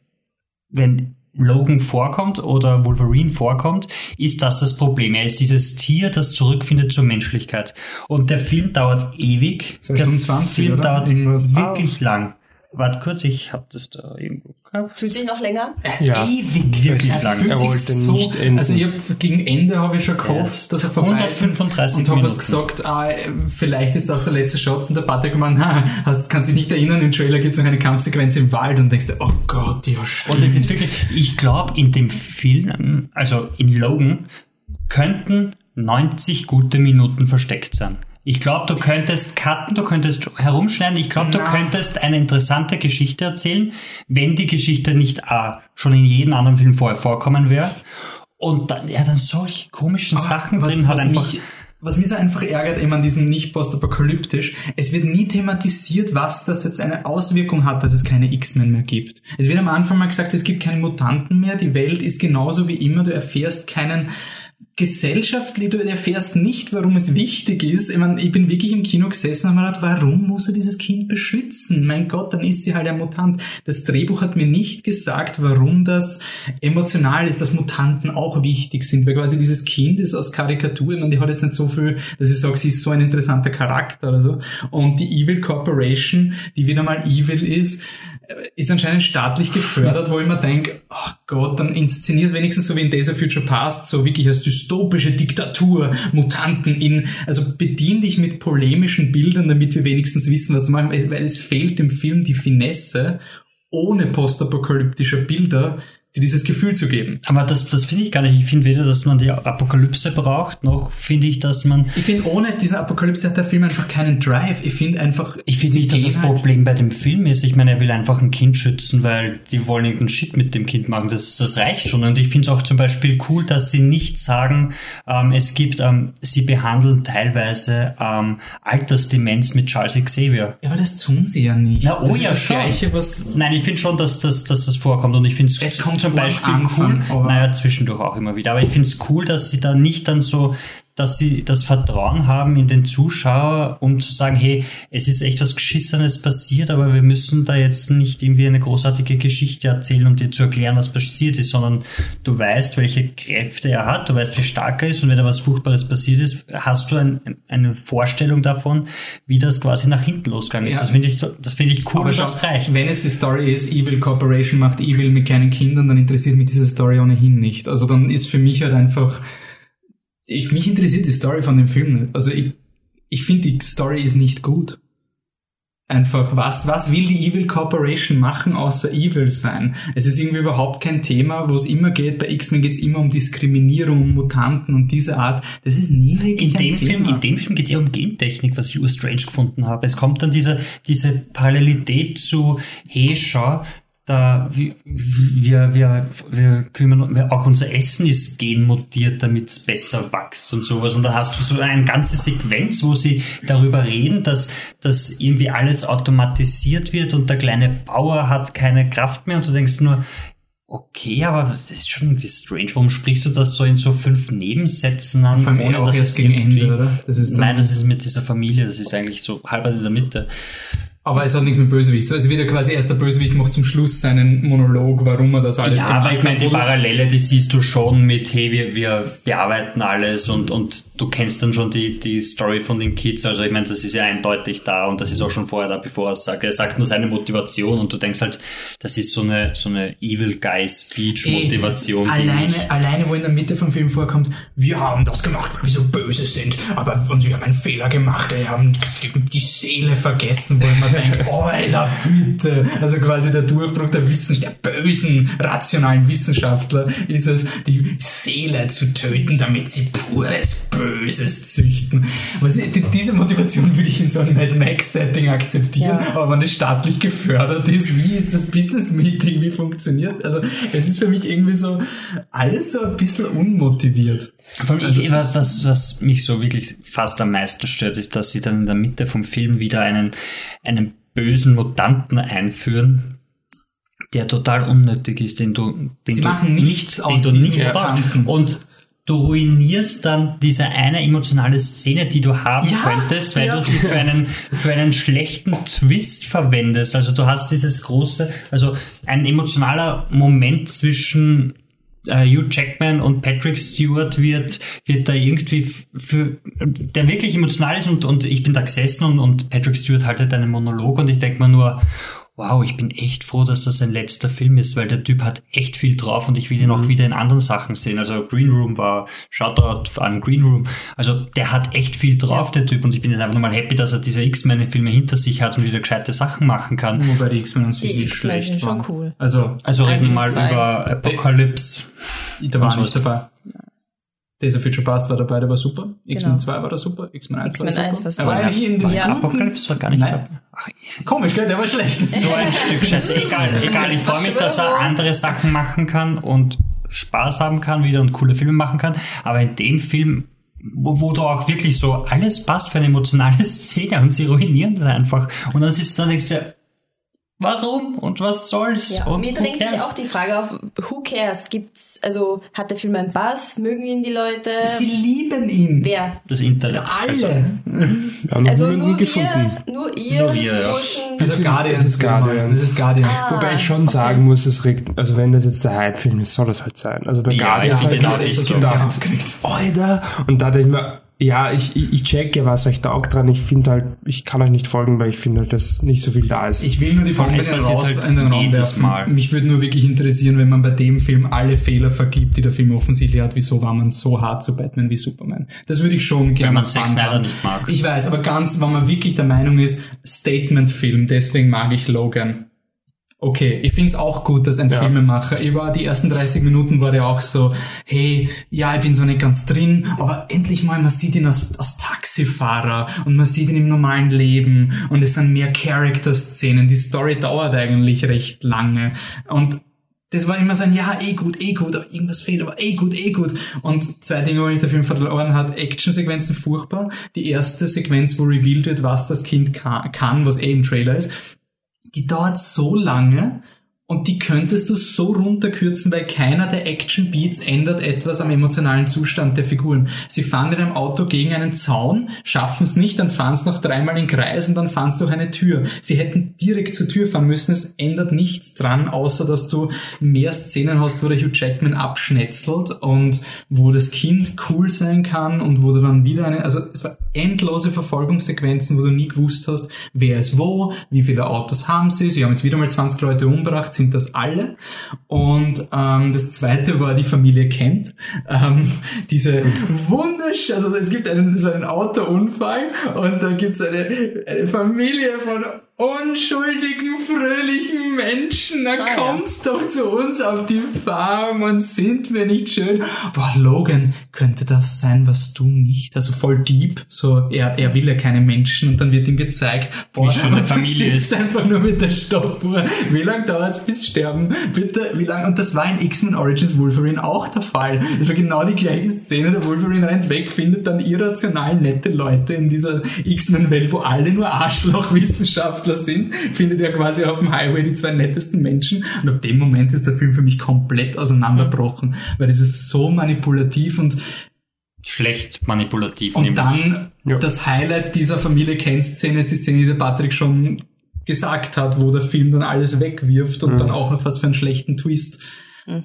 wenn Logan vorkommt oder Wolverine vorkommt, ist das das Problem. Er ist dieses Tier, das zurückfindet zur Menschlichkeit. Und der Film dauert ewig. Der 20, Film oder? dauert Irgendwas. wirklich lang. Warte kurz, ich habe das da irgendwo gehabt. Fühlt sich noch länger? Ja, ewig, wirklich er lang. Er wollte so, nicht enden. Also ich hab, gegen Ende habe ich schon gehofft, ja. dass er vorbei 135 ist. Und habe was gesagt, ah, vielleicht ist das der letzte Shot und der Patrick gemeint, ha, hast, kannst dich nicht erinnern, im Trailer gibt es noch eine Kampfsequenz im Wald und denkst dir, oh Gott, ja stimmt. Und es ist wirklich, ich glaube in dem Film, also in Logan, könnten 90 gute Minuten versteckt sein. Ich glaube, du könntest cutten, du könntest herumschneiden. Ich glaube, du könntest eine interessante Geschichte erzählen, wenn die Geschichte nicht äh, schon in jedem anderen Film vorher vorkommen wäre. Und dann, ja, dann solche komischen Aber Sachen was, drin halt einfach. Mich, was mich so einfach ärgert, eben an diesem nicht postapokalyptisch, es wird nie thematisiert, was das jetzt eine Auswirkung hat, dass es keine X-Men mehr gibt. Es wird am Anfang mal gesagt, es gibt keine Mutanten mehr, die Welt ist genauso wie immer, du erfährst keinen gesellschaftlich, du erfährst nicht, warum es wichtig ist. Ich, meine, ich bin wirklich im Kino gesessen und habe mir gedacht, warum muss er dieses Kind beschützen? Mein Gott, dann ist sie halt ein Mutant. Das Drehbuch hat mir nicht gesagt, warum das emotional ist, dass Mutanten auch wichtig sind, weil quasi dieses Kind ist aus Karikatur, ich meine, die hat jetzt nicht so viel, dass ich sage, sie ist so ein interessanter Charakter oder so. Und die Evil Corporation, die wieder mal evil ist, ist anscheinend staatlich gefördert, wo ich mir denke, oh Gott, dann inszenier es wenigstens so wie in Days of Future Past, so wirklich als dystopische Diktatur, Mutanten in, also bedien dich mit polemischen Bildern, damit wir wenigstens wissen, was du machen, weil es fehlt dem Film die Finesse, ohne postapokalyptische Bilder dieses Gefühl zu geben. Aber das, das finde ich gar nicht. Ich finde weder, dass man die Apokalypse braucht, noch finde ich, dass man. Ich finde, ohne diese Apokalypse hat der Film einfach keinen Drive. Ich finde einfach. Ich finde nicht, dass das halt Problem bei dem Film ist. Ich meine, er will einfach ein Kind schützen, weil die wollen irgendeinen Shit mit dem Kind machen. Das, das reicht schon. Und ich finde es auch zum Beispiel cool, dass sie nicht sagen, ähm, es gibt, ähm, sie behandeln teilweise ähm, Altersdemenz mit Charles Xavier. Ja, aber das tun sie ja nicht. Na, oh das ja, schon. Gleiche, was Nein, ich finde schon, dass, dass, dass das vorkommt. Und ich finde es zum Beispiel Anfang, cool, naja, zwischendurch auch immer wieder. Aber ich finde es cool, dass sie da nicht dann so, dass sie das Vertrauen haben in den Zuschauer, um zu sagen, hey, es ist echt was Geschissenes passiert, aber wir müssen da jetzt nicht irgendwie eine großartige Geschichte erzählen, um dir zu erklären, was passiert ist, sondern du weißt, welche Kräfte er hat, du weißt, wie stark er ist und wenn da was Furchtbares passiert ist, hast du ein, eine Vorstellung davon, wie das quasi nach hinten losgegangen ist. Ja. Das finde ich, das finde ich cool, aber und das reicht. Wenn es die Story ist, Evil Corporation macht Evil mit kleinen Kindern, dann interessiert mich diese Story ohnehin nicht. Also dann ist für mich halt einfach ich, mich interessiert die Story von dem Film nicht. Also ich, ich finde, die Story ist nicht gut. Einfach, was, was will die Evil Corporation machen, außer evil sein? Es ist irgendwie überhaupt kein Thema, wo es immer geht. Bei X-Men geht es immer um Diskriminierung, um Mutanten und diese Art. Das ist nie wirklich in dem Thema. Film, in dem Film geht es eher um Gentechnik, was ich strange gefunden habe. Es kommt dann diese, diese Parallelität zu, hey, schau, da wir, wir, wir kümmern auch unser Essen ist genmutiert, damit es besser wächst und sowas. Und da hast du so eine ganze Sequenz, wo sie darüber reden, dass, dass irgendwie alles automatisiert wird und der kleine Bauer hat keine Kraft mehr und du denkst nur, okay, aber das ist schon irgendwie strange. Warum sprichst du das so in so fünf Nebensätzen an? Vor allem auch erst gegen Ende, oder? Das nein, das ist mit dieser Familie, das ist eigentlich so halb in der Mitte. Aber es hat nichts mit Bösewicht. Also wieder quasi erst der Bösewicht macht zum Schluss seinen Monolog, warum er das alles Ja, gemacht aber ich meine, hat, die? Parallele, die siehst du schon mit, hey, wir, wir bearbeiten alles und, und du kennst dann schon die, die Story von den Kids. Also ich meine, das ist ja eindeutig da und das ist auch schon vorher da, bevor er es sagt. Er sagt nur seine Motivation und du denkst halt, das ist so eine, so eine Evil Guy Speech Motivation. die Alleine, alleine, wo in der Mitte vom Film vorkommt, wir haben das gemacht, weil wir so böse sind, aber und wir haben einen Fehler gemacht, wir haben die, Seele vergessen, wo man denkt, Alter, bitte. Also quasi der Durchbruch der Wissenschaft, der bösen, rationalen Wissenschaftler ist es, die Seele zu töten, damit sie pures Böses züchten. Was, die- diese Motivation würde ich in so einem Mad Max-Setting akzeptieren, Ja. aber wenn es staatlich gefördert ist, wie ist das Business-Meeting, wie funktioniert? Also es ist für mich irgendwie so alles so ein bisschen unmotiviert. Allem, ich, was, was, was mich so wirklich fast am meisten stört, ist, dass sie dann in der Mitte vom Film wieder einen, einen bösen Mutanten einführen, der total unnötig ist, den du, den Sie du machen nichts den aus du diesem nicht. Mutanten. Und du ruinierst dann diese eine emotionale Szene, die du haben Ja, könntest, weil ja. du sie für einen, für einen schlechten Twist verwendest. Also du hast dieses große, also ein emotionaler Moment zwischen äh, Hugh Jackman und Patrick Stewart wird, wird da irgendwie für, der wirklich emotional ist und, und ich bin da gesessen und, und Patrick Stewart haltet einen Monolog und ich denke mir nur, wow, ich bin echt froh, dass das sein letzter Film ist, weil der Typ hat echt viel drauf und ich will ihn auch wieder in anderen Sachen sehen. Also Green Room war, Shoutout an Green Room. Also der hat echt viel drauf, der Typ und ich bin jetzt einfach nur mal happy, dass er diese X-Men-Filme hinter sich hat und wieder gescheite Sachen machen kann. Wobei die X-Men uns X-Men schlecht sind schon waren. cool. Also, Also reden wir mal zwei. über Apocalypse. da war Und nicht dabei. Days of Future Past war dabei, der war super. X-Men Genau. 2 war da super. X-Men 1 X-Men war 1 super. war super. Er war eigentlich in den Ja. Apocalypse war gar nicht Nein. dabei. Ach, Komisch, gell? Der war schlecht. so ein Stück Scheiße. Egal, egal. Ich freue mich, dass er andere Sachen machen kann und Spaß haben kann wieder und coole Filme machen kann. Aber in dem Film, wo, wo du auch wirklich so alles passt für eine emotionale Szene und sie ruinieren das einfach. Und dann sitzt du da und denkst dir, warum und was soll's? Ja, und mir drängt sich auch die Frage auf, who cares? Gibt's, also, hat der Film einen Bass? Mögen ihn die Leute? Sie lieben ihn. Wer? das Internet. Alle. Also niemanden nur gefunden. wir, nur ihr, Nur wir, ja. Also Guardians. ist. Guardians. Das ist Guardians. Ah. Wobei ich schon sagen muss, es regt, also wenn das jetzt der Hype-Film ist, soll das halt sein. Also bei Ja, Guardians ich habe ich mir jetzt gedacht, Alter, und da denke ich mir, ja, ich, ich, ich check ja, was euch taugt dran. Ich finde halt, ich kann euch nicht folgen, weil ich finde halt, dass nicht so viel da ist. Ich will nur die Folge Es ein passiert raus halt in den Raum werfen. Mal. Mich würde nur wirklich interessieren, wenn man bei dem Film alle Fehler vergibt, die der Film offensichtlich hat, wieso war man so hart zu Batman wie Superman? Das würde ich schon gerne man Zack Snyder nicht mag. Ich weiß, aber ganz, wenn man wirklich der Meinung ist, Statement-Film, deswegen mag ich Logan. Okay, ich find's auch gut, dass ein Ja. Filmemacher, ich war die ersten 30 Minuten war der auch so, hey, ja, ich bin so nicht ganz drin, aber endlich mal, man sieht ihn als, als Taxifahrer und man sieht ihn im normalen Leben und es sind mehr Charakter-Szenen. Die Story dauert eigentlich recht lange und das war immer so ein, ja, eh gut, eh gut, aber irgendwas fehlt, aber eh gut, eh gut. Und zwei Dinge, wo mich der Film verloren hat, Actionsequenzen furchtbar. Die erste Sequenz, wo revealed wird, was das Kind ka- kann, was eh im Trailer ist, die dauert so lange und die könntest du so runterkürzen, weil keiner der Action Beats ändert etwas am emotionalen Zustand der Figuren. Sie fahren mit einem Auto gegen einen Zaun, schaffen es nicht, dann fahren es noch dreimal in Kreis und dann fahren es durch eine Tür. Sie hätten direkt zur Tür fahren müssen, es ändert nichts dran, außer dass du mehr Szenen hast, wo der Hugh Jackman abschnetzelt und wo das Kind cool sein kann und wo du dann wieder eine, also es war endlose Verfolgungssequenzen, wo du nie gewusst hast, wer ist wo, wie viele Autos haben sie, sie haben jetzt wieder mal 20 Leute umgebracht, sind das alle? Und ähm, das zweite war die Familie Kent. Ähm, diese wundersch, also es gibt einen, so einen Autounfall und da gibt es eine, eine Familie von unschuldigen, fröhlichen Menschen. Na Ah, ja. kommt's doch zu uns auf die Farm und sind wir nicht schön. Boah, Logan, könnte das sein, was du nicht? Also voll deep, so er, er will ja keine Menschen und dann wird ihm gezeigt, boah, Wie schön eine Familie ist. einfach nur mit der Stoppuhr. Wie lange dauert's bis sterben? Bitte, wie lange? Und das war in X-Men Origins Wolverine auch der Fall. Das war genau die gleiche Szene. Der Wolverine rennt weg, findet dann irrational nette Leute in dieser X-Men-Welt, wo alle nur Arschloch-Wissenschaftler sind. Findet er quasi auf dem Highway die zwei nettesten Menschen. Und ab dem Moment ist der Film für mich komplett auseinanderbrochen, weil das ist so manipulativ und Schlecht manipulativ, und nämlich. dann Ja. das Highlight dieser Familie Ken-Szene ist die Szene, die der Patrick schon gesagt hat, wo der Film dann alles wegwirft und dann auch noch was für einen schlechten Twist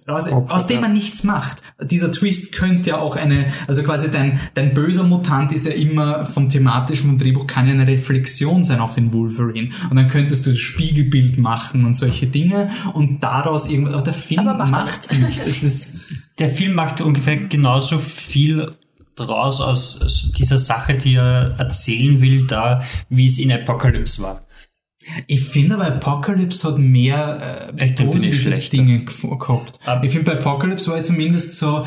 raus, aus dem man nichts macht. Dieser Twist könnte ja auch eine, also quasi dein, dein böser Mutant ist ja immer vom thematischen vom Drehbuch kann ja eine Reflexion sein auf den Wolverine. Und dann könntest du das Spiegelbild machen und solche Dinge und daraus irgendwas, aber der Film Aber macht macht's nicht. Es ist, Der Film macht ungefähr genauso viel draus aus, aus dieser Sache, die er erzählen will, da, wie es in Apocalypse war. Ich finde aber Apocalypse hat mehr äh, ich positive. Dinge gehabt. Aber- ich finde bei Apocalypse war zumindest so,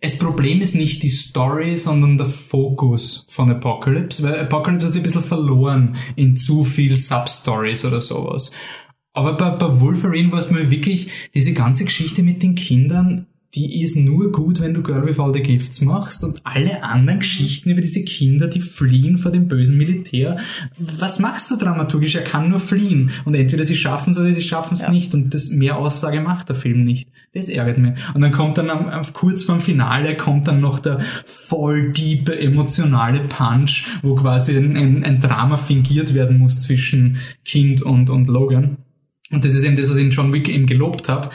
das Problem ist nicht die Story, sondern der Fokus von Apocalypse, weil Apocalypse hat sich ein bisschen verloren in zu viel Substories oder sowas. Aber bei, bei Wolverine war es mir wirklich, diese ganze Geschichte mit den Kindern, die ist nur gut, wenn du Girl with All the Gifts machst und alle anderen Geschichten über diese Kinder, die fliehen vor dem bösen Militär. Was machst du dramaturgisch? Er kann nur fliehen. Und entweder sie schaffen es oder sie schaffen es Ja. nicht. Und das mehr Aussage macht der Film nicht. Das ärgert mich. Und dann kommt dann am, kurz vorm Finale kommt dann noch der voll diepe emotionale Punch, wo quasi ein, ein, ein Drama fingiert werden muss zwischen Kind und, und Logan. Und das ist eben das, was ich in John Wick eben gelobt habe.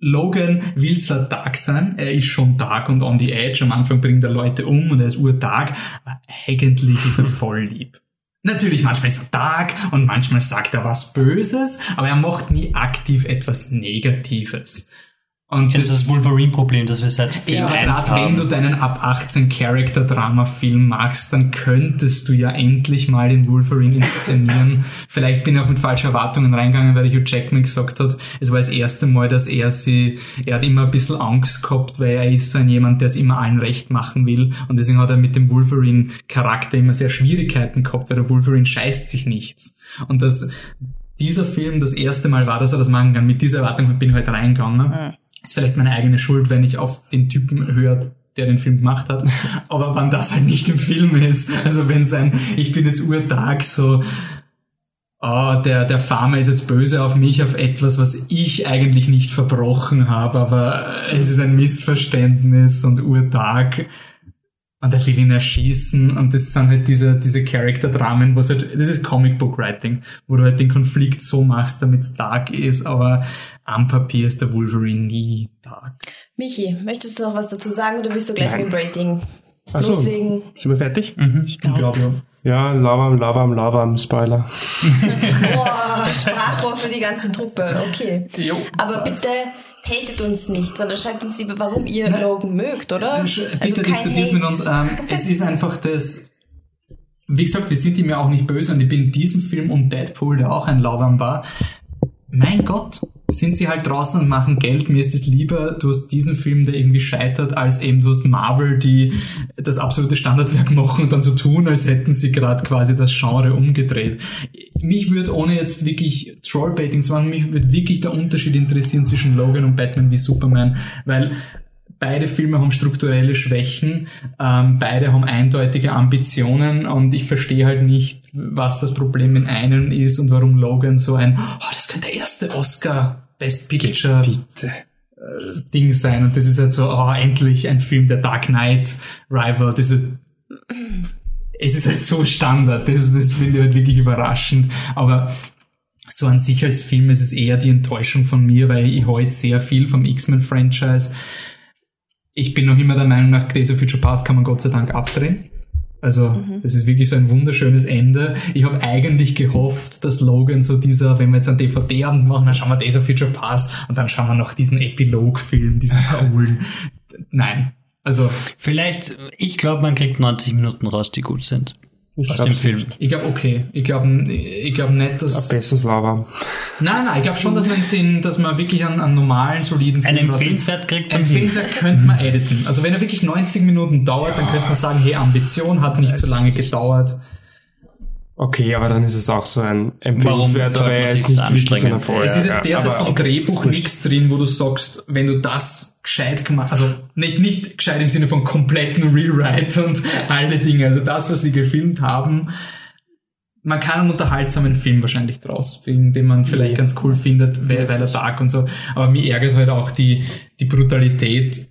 Logan will zwar dark sein, er ist schon dark und on the edge, am Anfang bringt er Leute um und er ist urdark, aber eigentlich ist er voll lieb. Natürlich, manchmal ist er dark und manchmal sagt er was Böses, aber er macht nie aktiv etwas Negatives. Und Das ist das Wolverine-Problem, das wir seit Film ja, 1 gerade wenn haben. du deinen ab 18 Character-Drama-Film machst, dann könntest du ja endlich mal den Wolverine inszenieren. Vielleicht bin ich auch mit falschen Erwartungen reingegangen, weil Hugh Jackman gesagt hat, es war das erste Mal, dass er sie, er hat immer ein bisschen Angst gehabt, weil er ist so ein jemand, der es immer allen recht machen will. Und deswegen hat er mit dem Wolverine-Charakter immer sehr Schwierigkeiten gehabt, weil der Wolverine scheißt sich nichts. Und das, dieser Film das erste Mal war, dass er das machen kann. Mit dieser Erwartung bin ich halt reingegangen. Ist vielleicht meine eigene Schuld, wenn ich auf den Typen höre, der den Film gemacht hat. Aber wann das halt nicht im Film ist. Also wenn sein, ich bin jetzt urtag so, oh, der, der Farmer ist jetzt böse auf mich, auf etwas, was ich eigentlich nicht verbrochen habe, aber es ist ein Missverständnis und urtag. Und er will ihn erschießen und das sind halt diese, diese Charakter-Dramen, was halt, das ist Comic Book Writing, wo du halt den Konflikt so machst, damit es dark ist, aber am Papier ist der Wolverine nie dark. Michi, möchtest du noch was dazu sagen oder willst du gleich Nein. mit Rating Achso, loslegen? sind wir fertig? Ich glaube, ja. Ja, Lavam, Lavam, Lavam, Spoiler. Boah, Sprachrohr für die ganze Truppe, okay. Jo, Aber bitte hatet uns nicht, sondern schreibt uns lieber, warum ihr Nein. Logan mögt, oder? Bitte Also diskutiert mit uns. Ähm, es ist einfach das. Wie gesagt, wir sind ihm ja auch nicht böse und ich bin in diesem Film und Deadpool, der auch ein Lauwarm war. Mein Gott, sind sie halt draußen und machen Geld. Mir ist es lieber, du hast diesen Film, der irgendwie scheitert, als eben du hast Marvel, die das absolute Standardwerk machen und dann so tun, als hätten sie gerade quasi das Genre umgedreht. Mich würde, ohne jetzt wirklich Trollbaiting zu machen, mich würde wirklich der Unterschied interessieren zwischen Logan und Batman wie Superman, weil Beide Filme haben strukturelle Schwächen, ähm, beide haben eindeutige Ambitionen und ich verstehe halt nicht, was das Problem in einem ist und warum Logan so ein, oh, das könnte der erste Oscar Best Picture Bitte. Ding sein und das ist halt so, oh, endlich ein Film der Dark Knight Rival, ist, es ist halt so Standard, das, das finde ich halt wirklich überraschend, aber so an sich als Film ist es eher die Enttäuschung von mir, weil ich heute sehr viel vom X-Men-Franchise. Ich bin noch immer der Meinung, nach Days of Future Past kann man Gott sei Dank abdrehen. Also, das ist wirklich so ein wunderschönes Ende. Ich habe eigentlich gehofft, dass Logan so dieser, wenn wir jetzt einen DVD-Abend machen, dann schauen wir Days of Future Past und dann schauen wir noch diesen Epilog-Film, diesen coolen. Nein. Also, Vielleicht, ich glaube, man kriegt 90 Minuten raus, die gut sind. Ich Aus glaub, dem Film. ich glaube, okay. Ich glaube ich glaub nicht, dass. Besseres Lavam. Nein, nein, ich glaube schon, dass man, Sinn, dass man wirklich einen, einen normalen, soliden Ein Film rausbringt. Empfehlenswert kriegt man hin. Empfehlenswert könnte man editen. Also wenn er wirklich 90 Minuten dauert, dann könnte man sagen, hey, Ambition hat nicht so lange gedauert. Okay, aber dann ist es auch so ein empfehlenswert, sollte aber er ist nicht wirklich ein Erfolg. es ist jetzt Ja, derzeit aber vom okay, Drehbuch nichts drin, wo du sagst, wenn du das gescheit gemacht, also nicht, nicht gescheit im Sinne von kompletten Rewrite und alle Dinge, also das, was sie gefilmt haben, man kann einen unterhaltsamen Film wahrscheinlich draus, wegen dem man vielleicht Ja. ganz cool findet, weil, weil er dark und so. Aber mir ärgert halt auch die, die Brutalität.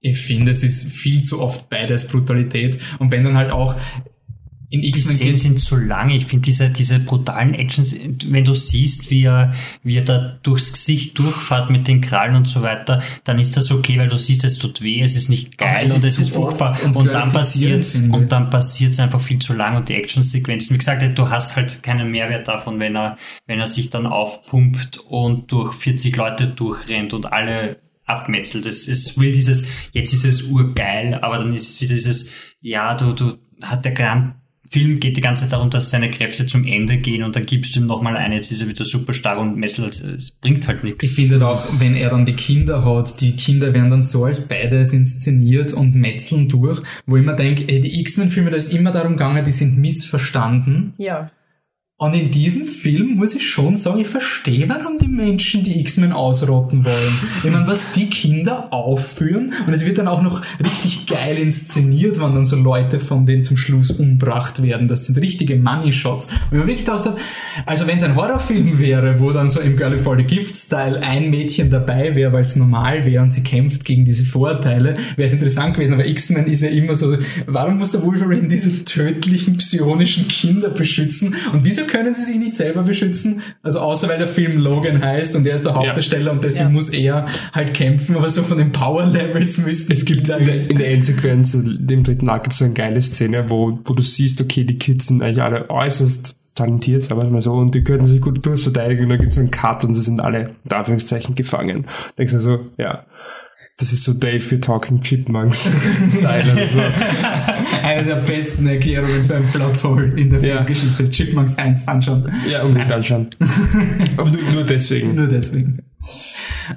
Ich finde, es ist viel zu oft beides Brutalität. Und wenn dann halt auch, In Die X-Men Szenen sind zu lang. Ich finde diese, diese brutalen Actions, wenn du siehst, wie er, wie er da durchs Gesicht durchfährt mit den Krallen und so weiter, dann ist das okay, weil du siehst, es tut weh, es ist nicht geil es ist und es zu ist furchtbar. und Und, dann glorifizierend, passiert finde ich. und dann passiert einfach viel zu lang und die Actionsequenzen. Wie gesagt, du hast halt keinen Mehrwert davon, wenn er, wenn er sich dann aufpumpt und durch 40 Leute durchrennt und alle abmetzelt. Es, es will dieses, jetzt ist es urgeil, aber dann ist es wieder dieses, ja, du, du, hat der Grand Film geht die ganze Zeit darum, dass seine Kräfte zum Ende gehen und dann gibst du ihm nochmal eine, jetzt ist er wieder super stark und metzelt, es bringt halt Ich nichts. finde auch, wenn er dann die Kinder hat, die Kinder werden dann so als beides inszeniert und metzeln durch, wo ich mir denke, ey, die X-Men-Filme, da ist immer darum gegangen, die sind missverstanden. Ja. Und in diesem Film muss ich schon sagen, ich verstehe, warum die Menschen die X-Men ausrotten wollen. Ich meine, was die Kinder aufführen, und es wird dann auch noch richtig geil inszeniert, wenn dann so Leute von denen zum Schluss umbracht werden. Das sind richtige Money-Shots. Und ich mir wirklich gedacht habe, also wenn es ein Horrorfilm wäre, wo dann so im Girl for the Gift-Style ein Mädchen dabei wäre, weil es normal wäre und sie kämpft gegen diese Vorurteile, wäre es interessant gewesen. Aber X-Men ist ja immer so, warum muss der Wolverine diese tödlichen, psionischen Kinder beschützen? Und wieso können sie sich nicht selber beschützen? Also außer weil der Film Logan heißt und er ist der Hauptdarsteller und deswegen Ja. muss er halt kämpfen, aber so von den Power-Levels müssten Es gibt in der, in der Endsequenz, also im dritten Akt gibt es so eine geile Szene, wo, wo du siehst, okay, die Kids sind eigentlich alle äußerst talentiert, sagen wir es mal so, und die können sich gut durchverteidigen und dann gibt es einen Cut und sie sind alle, in Anführungszeichen, gefangen. Denkst du so, ja, das ist so Dave, we're talking Chipmunks Style. Also so. Eine der besten Erklärungen für ein Plothole in der Ja. Filmgeschichte. Chipmunks 1 anschauen. Ja, unbedingt anschauen. Aber nur, nur deswegen. Nur deswegen.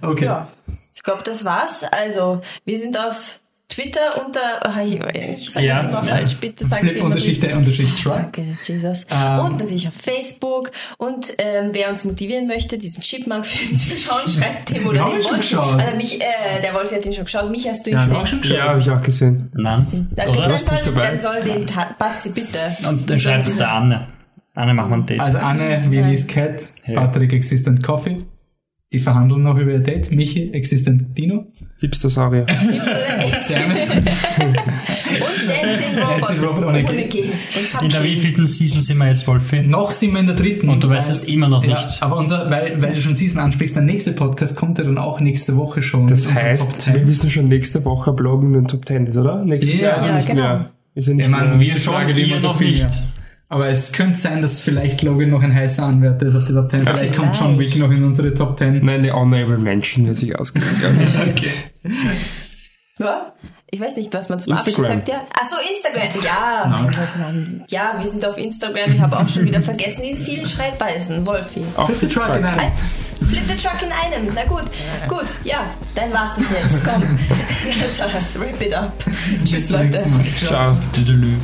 Okay. Ja. Ich glaube, das war's. Also, wir sind auf Twitter unter, ah, ich, ich sage Ja, das immer ja. falsch, bitte sag es immer Unterschicht richtig. der Unterschicht Shrug. Danke, Jesus. Ähm. und natürlich auf Facebook. Und ähm, wer uns motivieren möchte, diesen Chipmunk-Film zu schauen, schreibt dem oder dem Wolf. Also mich, äh, der Wolf hat ihn schon geschaut. Mich hast du ihn Ja, gesehen. auch schon geschaut. Ja, habe ich auch gesehen. Nein, Dann, oder? dann, soll, dabei. dann soll den Batzi bitte. Und dann schreibt es der Anne. Anne, machen wir ein Date. Also Anne, Willis Cat, Patrick Existent Coffee. Die verhandeln noch über ihr Date. Michi, Existent Dino. Hipster-Saurier. Und Dancing Robot, Dancing Robot ohne G. In der wievielten Season sind wir jetzt, Wolfi? Noch sind wir in der dritten. Und du weißt es immer noch Ja, nicht. aber unser, weil, weil du schon Season ansprichst, der nächste Podcast kommt ja dann auch nächste Woche schon. Das heißt, 10. wir müssen schon nächste Woche bloggen in den Top 10 ist, oder? Nächstes Ja, Jahr also ja, nicht genau. mehr. Ist ja nicht Ich meine, mehr. wir Schon, so noch nicht. mehr. Aber es könnte sein, dass vielleicht Logan noch ein heißer Anwärter ist auf die Top 10. Vielleicht kommt John Wick noch in unsere Top 10. Nein, eine Honorable Mention wird sich ausgewählt. Okay. Ja? Ich weiß nicht, was man zum Abschluss Instagram. sagt. Ja. Ach so, Instagram. Ja, mein Gott, nein. ja, wir sind auf Instagram. Ich habe auch schon wieder vergessen diese vielen Schreibweisen. Wolfi. Auch Flip the Truck in einem. Flip the Truck in einem. Na gut. Gut, ja, dann war's das jetzt. Komm. Das war's. Wrap it up. Tschüss, Leute. Mal. Ciao. Tüdelü.